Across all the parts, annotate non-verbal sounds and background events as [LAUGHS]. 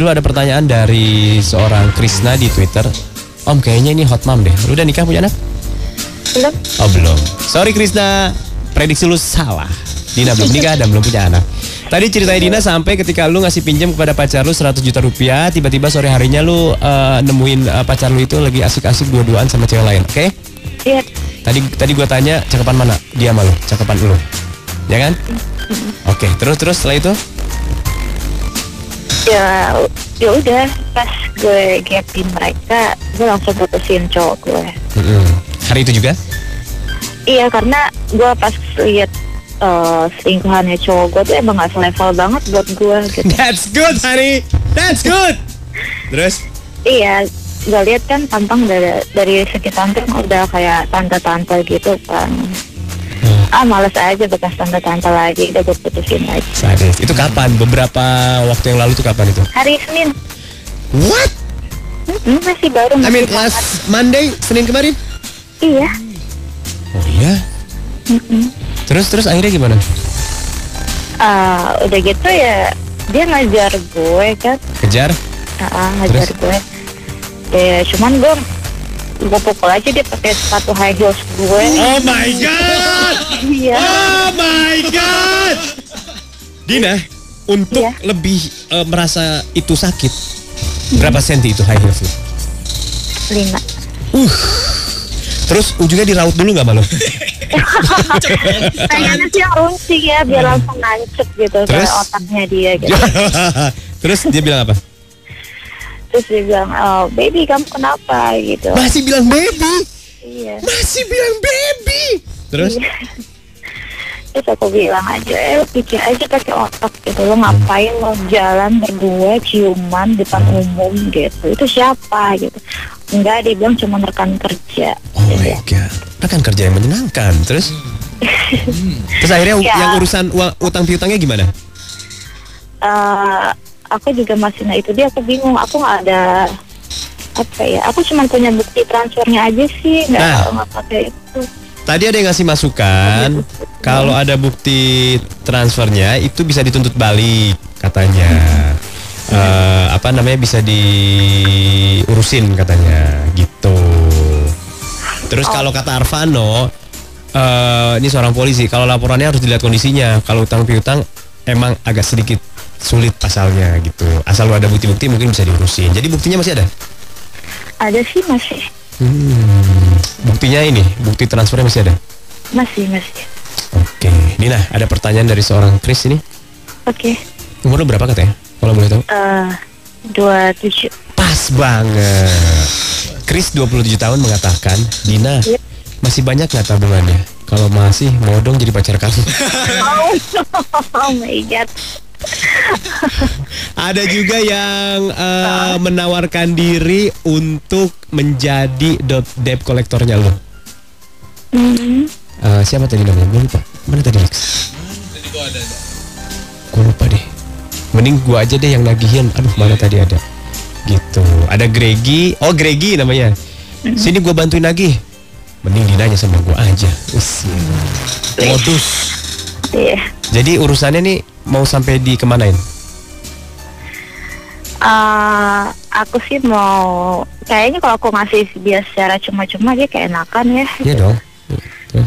dulu ada pertanyaan dari seorang Krisna di Twitter. Om kayaknya ini hot mom deh. Lu udah nikah punya anak? Belum. Oh belum. Sorry Krisna, prediksi lu salah. Dina belum nikah dan belum punya anak. Tadi ceritanya Dina sampai ketika lu ngasih pinjam kepada pacar lu 100 juta rupiah, tiba-tiba sore harinya lu eh, nemuin eh, pacar lu itu lagi asik-asik dua-duaan sama cewek lain, oke? Iya. Tadi tadi gua tanya cakapan mana? Dia malu, cakapan lu. Ya kan? Oke, terus terus setelah itu? Ya, ya udah pas gue gapin mereka, gue langsung putusin cowok gue. Mm-mm. Hari itu juga? Iya karena gue pas lihat eh, selingkuhannya cowok gue tuh emang gak selevel banget buat gue gitu. [LAUGHS] That's good, honey. That's good. Terus? iya, gue lihat kan tampang dari dari segi tampang udah kayak tante-tante gitu kan. Ah males aja bekas tante-tante lagi, udah gue putusin lagi. Sadis. Itu kapan? Beberapa waktu yang lalu tuh kapan itu? Hari Senin, What? Hmm, masih baru I mean last Monday, Senin kemarin? Iya. Oh iya. Terus terus akhirnya gimana? Ah, udah gitu ya dia ngajar gue kan Kejar? Ah, ngajar Terus? gue ya cuman gue gue pukul aja dia pakai sepatu high heels gue Oh my god! iya Oh my god! Dina, untuk Iya. lebih eh, merasa itu sakit, berapa senti itu high heels lima Terus ujungnya diraut dulu nggak malu? pengennya sih runcing ya biar langsung nancep gitu Terus? otaknya dia gitu [LAUGHS] Terus dia bilang apa? Terus dia bilang oh baby kamu kenapa gitu Masih bilang baby, iya masih bilang baby. Terus? Iya. terus aku bilang aja eh lo pikir aja pakai otak gitu lo ngapain lo jalan berdua ciuman depan umum gitu itu siapa gitu enggak dia bilang cuma rekan kerja Oh my god, rekan kerja yang menyenangkan. Terus? Terus akhirnya [LAUGHS] Ya. yang urusan utang piutangnya gimana? eh aku juga masih nah itu dia aku bingung aku nggak ada apa ya aku cuma punya bukti transfernya aja sih nggak Nah. pakai itu Tadi ada yang ngasih masukan kalau ada bukti transfernya itu bisa dituntut balik katanya. Eh, apa namanya bisa diurusin katanya gitu. Terus kalau kata Arvano eh, ini seorang polisi kalau laporannya harus dilihat kondisinya. Kalau utang piutang emang agak sedikit sulit pasalnya gitu. Asal lu ada bukti-bukti mungkin bisa diurusin. Jadi buktinya masih ada. ada sih masih Hmm, buktinya ini, bukti transfernya masih ada. masih masih Oke, Nina, ada pertanyaan dari seorang Chris ini. oke Umur lu berapa katanya? Kalau boleh tahu. eh dua tujuh Pas banget. Chris 27 tahun mengatakan, Dina, Iya. masih banyak nggak tabungannya? Kalau masih, mau dong jadi pacar kamu. oh, [LAUGHS] oh my god [LAUGHS] ada juga yang eh, menawarkan diri untuk menjadi dot- debt kolektornya lo. hmm. Eh, siapa tadi namanya? Gue lupa. Mana tadi Lex? Gue lupa deh. Mending gua aja deh yang nagihin. Aduh mana tadi ada. Gitu. Ada Gregi. Oh Gregi namanya. Sini gua bantuin nagih. Mending dinanya sama gua aja. Us, Modus. iya Jadi urusannya nih mau sampai di kemanain? Eh, aku sih mau kayaknya kalau aku ngasih dia secara cuma-cuma dia keenakan ya Iya dong. Tuh.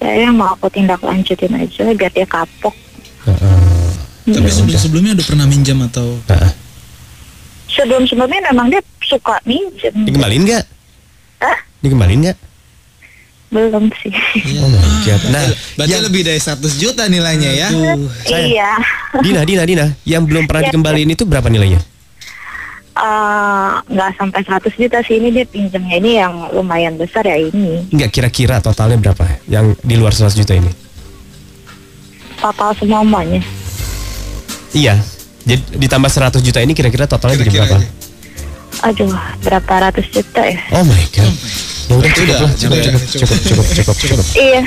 kayaknya mau aku tindak lanjutin aja biar dia kapok Heeh. Tapi sebelum-sebelumnya udah pernah minjam atau Heeh. sebelum sebelumnya memang dia suka minjem Dikembalin nggak? Hah? Dikembalin nggak? Belum sih Oh my god. Nah, Berarti yang- lebih dari 100 juta nilainya ya. sayang. iya Dina, Dina, Dina, yang belum pernah Iya. dikembaliin itu berapa nilainya? Eh, nggak sampai 100 juta sih ini dia pinjamnya ini yang lumayan besar ya ini Enggak kira-kira totalnya berapa yang di luar 100 juta ini? total semuanya Iya. Jadi ditambah 100 juta ini kira-kira totalnya jadi Kira-kira berapa? aja. aduh berapa ratus juta ya Oh my god. Ya udah cukup lah, cukup, cukup, cukup, cukup, cukup, cukup. iya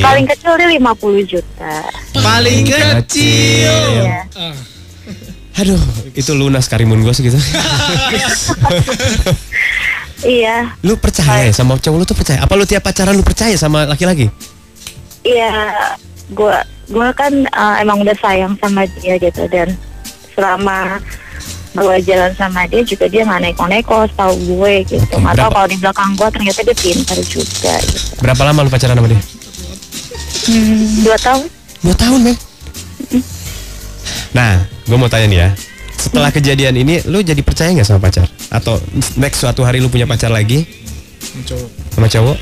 paling kecil dia 50 juta Paling kecil. iya Aduh, itu lunas karimun gue segitu. [LAUGHS] iya lu percaya ya sama cowok lu tuh percaya? Apa lu tiap pacaran lu percaya sama laki-laki? Iya, gua gua kan uh, emang udah sayang sama dia gitu dan selama gue jalan sama dia juga dia nggak neko-neko tahu gue gitu berapa- kalau di belakang gue ternyata dia pintar juga gitu Berapa lama lu pacaran sama dia? hmm, dua tahun Dua tahun, men. Nah, gue mau tanya nih ya. Setelah kejadian ini, lu jadi percaya nggak sama pacar? Atau next suatu hari lu punya pacar lagi sama cowok?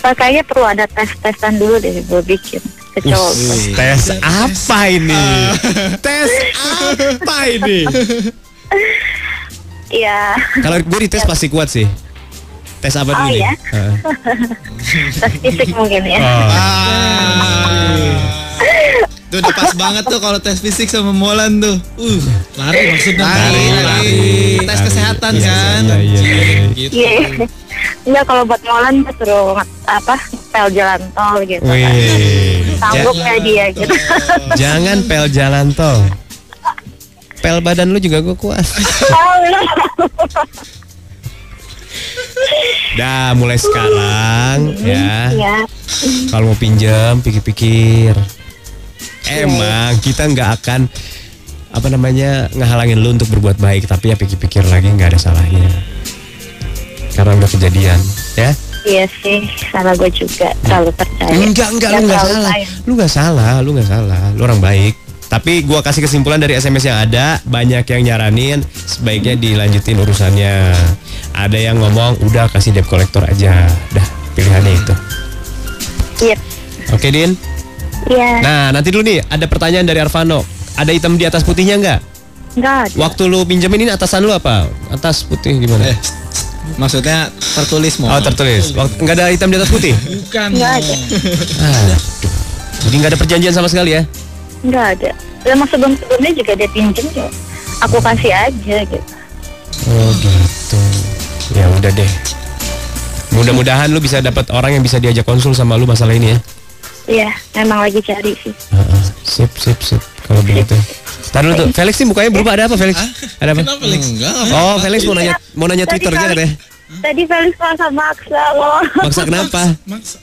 Eh, kayaknya perlu ada tes-tesan dulu deh gue bikin ke cowok gue. Tes apa ini? Tes apa ini? Iya Kalau gue dites pasti kuat sih. Tes apa dulu Oh, nih? ya? Heeh. [LAUGHS] tes fisik mungkin ya Oh. Tuh udah pas banget tuh kalau tes fisik sama Molan tuh. Uh, Lari maksudnya lari, Lari, lari. lari. Tes kesehatan Iya, kan. iya, iya, iya. Gitu. Iya Enggak kalau buat molan suruh nge- apa pel jalan tol gitu kan. Wih. Sanggup Ja- nggak dia gitu jangan pel jalan tol. Pel badan lu juga gue kuat. Iya. [LAUGHS] Dah mulai sekarang ya. Iya. Kalau mau pinjam pikir-pikir. Emang kita nggak akan apa namanya ngehalangin lu untuk berbuat baik tapi ya pikir-pikir lagi nggak ada salahnya. Karena udah kejadian ya. Iya sih salah gue juga terlalu percaya. Enggak enggak lu nggak salah. lu nggak salah lu nggak salah. Lu orang baik tapi gua kasih kesimpulan dari SMS yang ada banyak yang nyaranin sebaiknya dilanjutin urusannya. Ada yang ngomong udah kasih debt collector aja. Dah pilihannya itu. Iya. Oke Din? Iya. Nah nanti dulu nih ada pertanyaan dari Arvano. Ada hitam di atas putihnya nggak? Enggak ada. Waktu lu pinjemin ini atasan lu apa? Atas putih gimana? Eh, maksudnya tertulis mau. oh tertulis. Waktu- nggak ada hitam di atas putih? Bukan. Enggak ada. Aduh. jadi nggak ada perjanjian sama sekali ya Enggak ada Lama sebelum-sebelumnya juga dia pinjem ya Aku kasih aja gitu Oh gitu. Ya udah deh. Mudah-mudahan lu bisa dapat orang yang bisa diajak konsul sama lu masalah ini ya. Iya memang lagi cari sih Heeh. Sip sip sip. Kalau begitu. Tadi dulu tuh, Felix nih mukanya berubah ada apa Felix? Ada apa? Kenapa Lex? Enggak. Oh, Felix mau nanya mau nanya Tadi Twitternya Felix- katanya. Tadi Felix masa maksa loh Maksa kenapa? Maksa.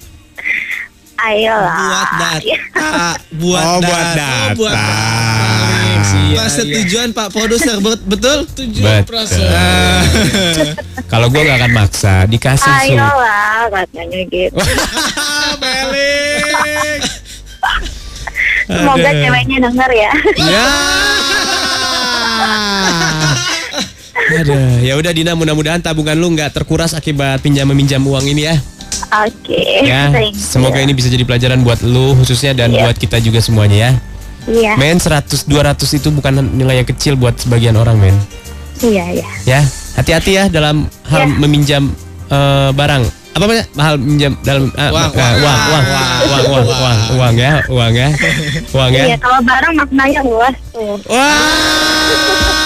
Ayolah Buat data. [LAUGHS] Buat Oh, data. buat data. buat Iya, Pas setujuan Pak Produser bet- betul? Tujuan Betul. perasaan. Kalau gua nggak akan maksa, dikasih su. Ayolah katanya gitu [LAUGHS] Felix. Semoga ceweknya denger ya Ya. Ada. Ya udah Dina, mudah-mudahan tabungan lu nggak terkuras akibat pinjam meminjam uang ini ya. Oke Ya. thank you. Semoga ini bisa jadi pelajaran buat lu khususnya dan Iya. buat kita juga semuanya ya. Iya Men 100 200 itu bukan nilai yang kecil buat sebagian orang, men. Iya iya Ya, hati-hati ya dalam hal Ya. meminjam eh, barang. Apa namanya? Hal minjam dalam ah, Uang, ah, uang, uang, uang, uang, uang, uang, uang ya, uang ya. Uang ya. Iya kalau barang maknanya luas tuh Wah.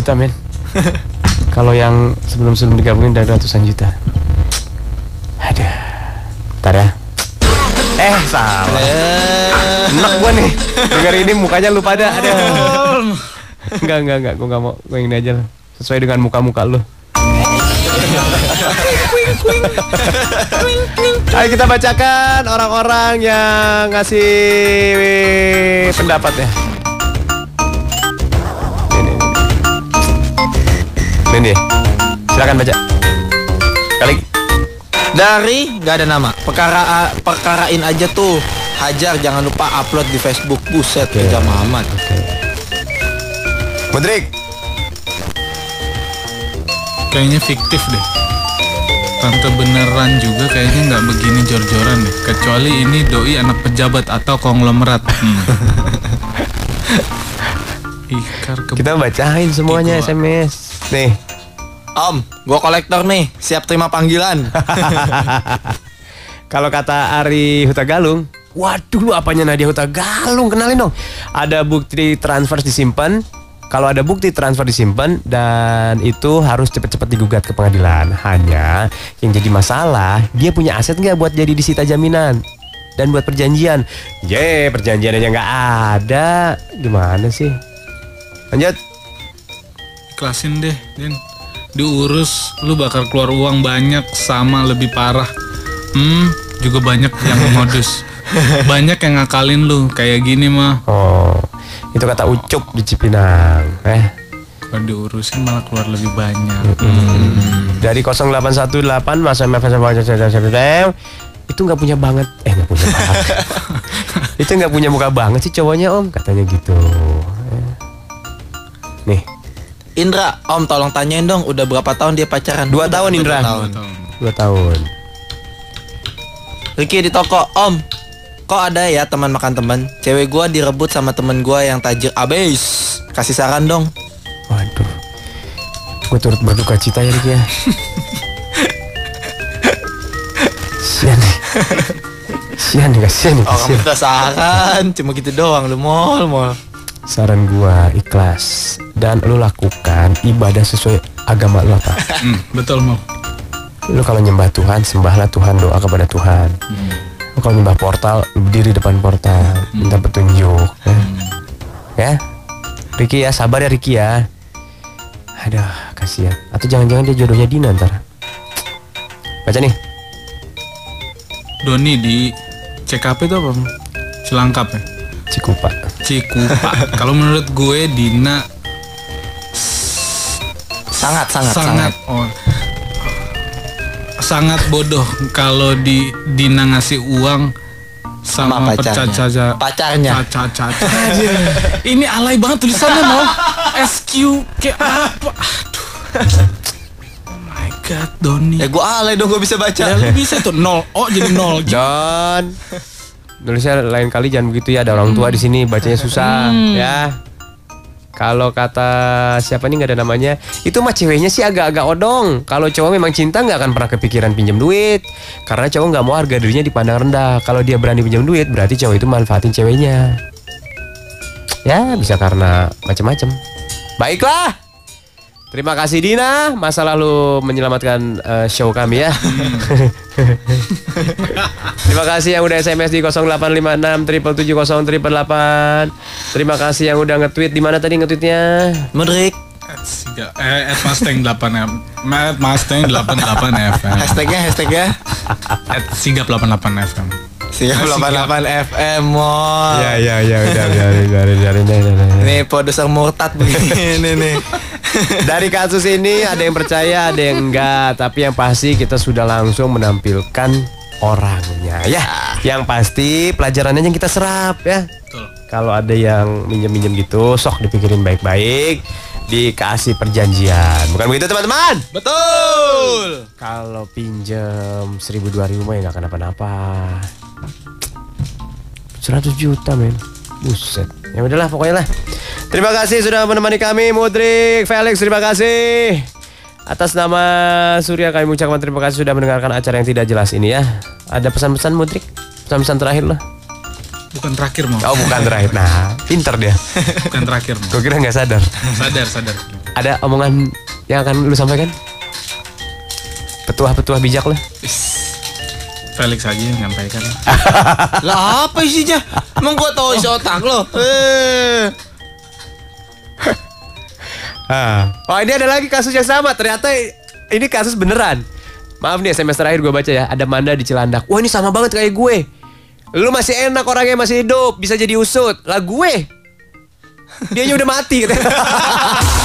Juta men. [LAUGHS] Kalau yang sebelum-sebelum digabungin dari ratusan juta. Ada. Ntar ya. Eh salah. Enak gua nih. Dengar ini mukanya lu pada ada. Enggak enggak enggak. Gua nggak mau. Gua ini aja lah. Sesuai dengan muka-muka lu. Ayo kita bacakan orang-orang yang ngasih pendapat ini. Silakan baca. Kali Dari nggak ada nama. Perkara perkarain aja tuh. Hajar jangan lupa upload di Facebook. Buset, kejam amat. Mudrik. Kayaknya fiktif deh. Tante beneran juga kayaknya nggak begini jor-joran deh. Kecuali ini doi anak pejabat atau konglomerat. [LAUGHS] Hmm. Ikar Kita bacain semuanya Iko. SMS. Nih. Om, gua kolektor nih. Siap terima panggilan. [LAUGHS] Kalau kata Ari Hutagalung, waduh lu apanya Nadia Hutagalung? Kenalin dong. Ada bukti transfer disimpan. Kalau ada bukti transfer disimpan dan itu harus cepet-cepet digugat ke pengadilan. Hanya yang jadi masalah, dia punya aset nggak buat jadi disita jaminan dan buat perjanjian. Ye, perjanjian aja nggak ada. Gimana sih? Lanjut. ikhlasin deh, Din. Diurus, lu bakal keluar uang banyak sama lebih parah. Hmm, juga banyak yang [LAUGHS] modus. Banyak yang ngakalin lu kayak gini mah. Oh, itu kata Ucup di Cipinang. Eh, Kalau diurusin malah keluar lebih banyak. dari 0818 Mas MF itu nggak punya banget eh nggak punya banget [LAUGHS] itu nggak punya muka banget sih cowoknya om katanya gitu Eh. nih Indra, Om tolong tanyain dong. Udah berapa tahun dia pacaran? Dua Udah, tahun, Indra. dua tahun. dua tahun Ricky di toko, Om. Kok ada ya teman makan teman? Cewek gua direbut sama temen gua yang tajir abis. Kasih saran dong. waduh gue turut berduka cita ya Ricky ya sian nih sian nih kasian nih Orang kasian minta saran, cuma gitu doang lu mall mall. saran gua ikhlas dan lu lakukan ibadah sesuai agama lu apa Hmm, betul mau. Lu kalau nyembah Tuhan, sembahlah Tuhan, doa kepada Tuhan. Lu kalau nyembah portal, lu berdiri depan portal, minta petunjuk. Ya. ya. Ricky ya, sabar ya Ricky ya. Aduh, kasihan. Atau jangan-jangan dia jodohnya Dina ntar. Baca nih. Doni di CKP itu apa? Cilangkap ya? Cikupa. Cikupa. Kalau menurut gue Dina Sangat sangat sangat. sangat oh, sangat bodoh kalau di Dina ngasih uang sama, Sama pacarnya. Pacarnya. Caca caca. Ini alay banget tulisannya mau SQ kayak apa? Aduh. Oh my god, Doni. Ya gua alay dong gua bisa baca. Ya, lu bisa tuh nol. Oh jadi nol. [LAUGHS] Don. Nulisnya lain kali jangan begitu ya, ada orang tua di sini bacanya susah ya. Kalau kata siapa nih nggak ada namanya, itu mah ceweknya sih agak-agak odong. Kalau cowok memang cinta nggak akan pernah kepikiran pinjam duit, karena cowok nggak mau harga dirinya dipandang rendah. Kalau dia berani pinjam duit, berarti cowok itu manfaatin ceweknya. Ya bisa karena macam-macam. Baiklah. Terima kasih Dina, masa lalu menyelamatkan eh, show kami ya. [LAUGHS] Terima kasih yang udah SMS di 0856 770 Terima kasih yang udah nge-tweet di mana tadi nge-tweetnya? Mudrik. Eh, at Mustang 8 M. At Mustang 88 FM. Hashtagnya hashtagnya At Sigap 88 FM. Siap 88 FM mall. ya ya udah biarin biarin biarin biarin, biarin. Ini produser murtad begini nih. [LAUGHS] Dari kasus ini ada yang percaya, ada yang enggak, tapi yang pasti kita sudah langsung menampilkan orangnya ya. Yang pasti pelajarannya yang kita serap ya. Kalau ada yang minjem-minjem gitu, sok dipikirin baik-baik, dikasih perjanjian. Bukan begitu teman-teman? Betul. Kalau pinjam 1000 2000 mah ya nggak kenapa-napa. 100 juta men. Buset. Ya udahlah pokoknya lah. Terima kasih sudah menemani kami Mudrik, Felix terima kasih. Atas nama Surya kami mengucapkan terima kasih sudah mendengarkan acara yang tidak jelas ini ya. Ada pesan-pesan Mudrik? Pesan-pesan terakhir lah. Bukan terakhir mau. Oh bukan terakhir. Nah, pinter dia. [LAUGHS] Bukan terakhir mau. Gue kira nggak sadar. Sadar, sadar. ada omongan yang akan lu sampaikan? Petuah-petuah bijak lah. Felix aja yang nyampaikan. [LAUGHS] Lah apa isinya? Emang gua tahu isi otak lo. Eh. [LAUGHS] Ah. Oh ini ada lagi kasus yang sama. Ternyata ini kasus beneran. Maaf nih SMS terakhir gue baca ya. Ada Manda di Cilandak. Wah ini sama banget kayak gue. Lu masih enak orangnya masih hidup. Bisa jadi usut. Lah gue. Dianya udah mati. [LAUGHS]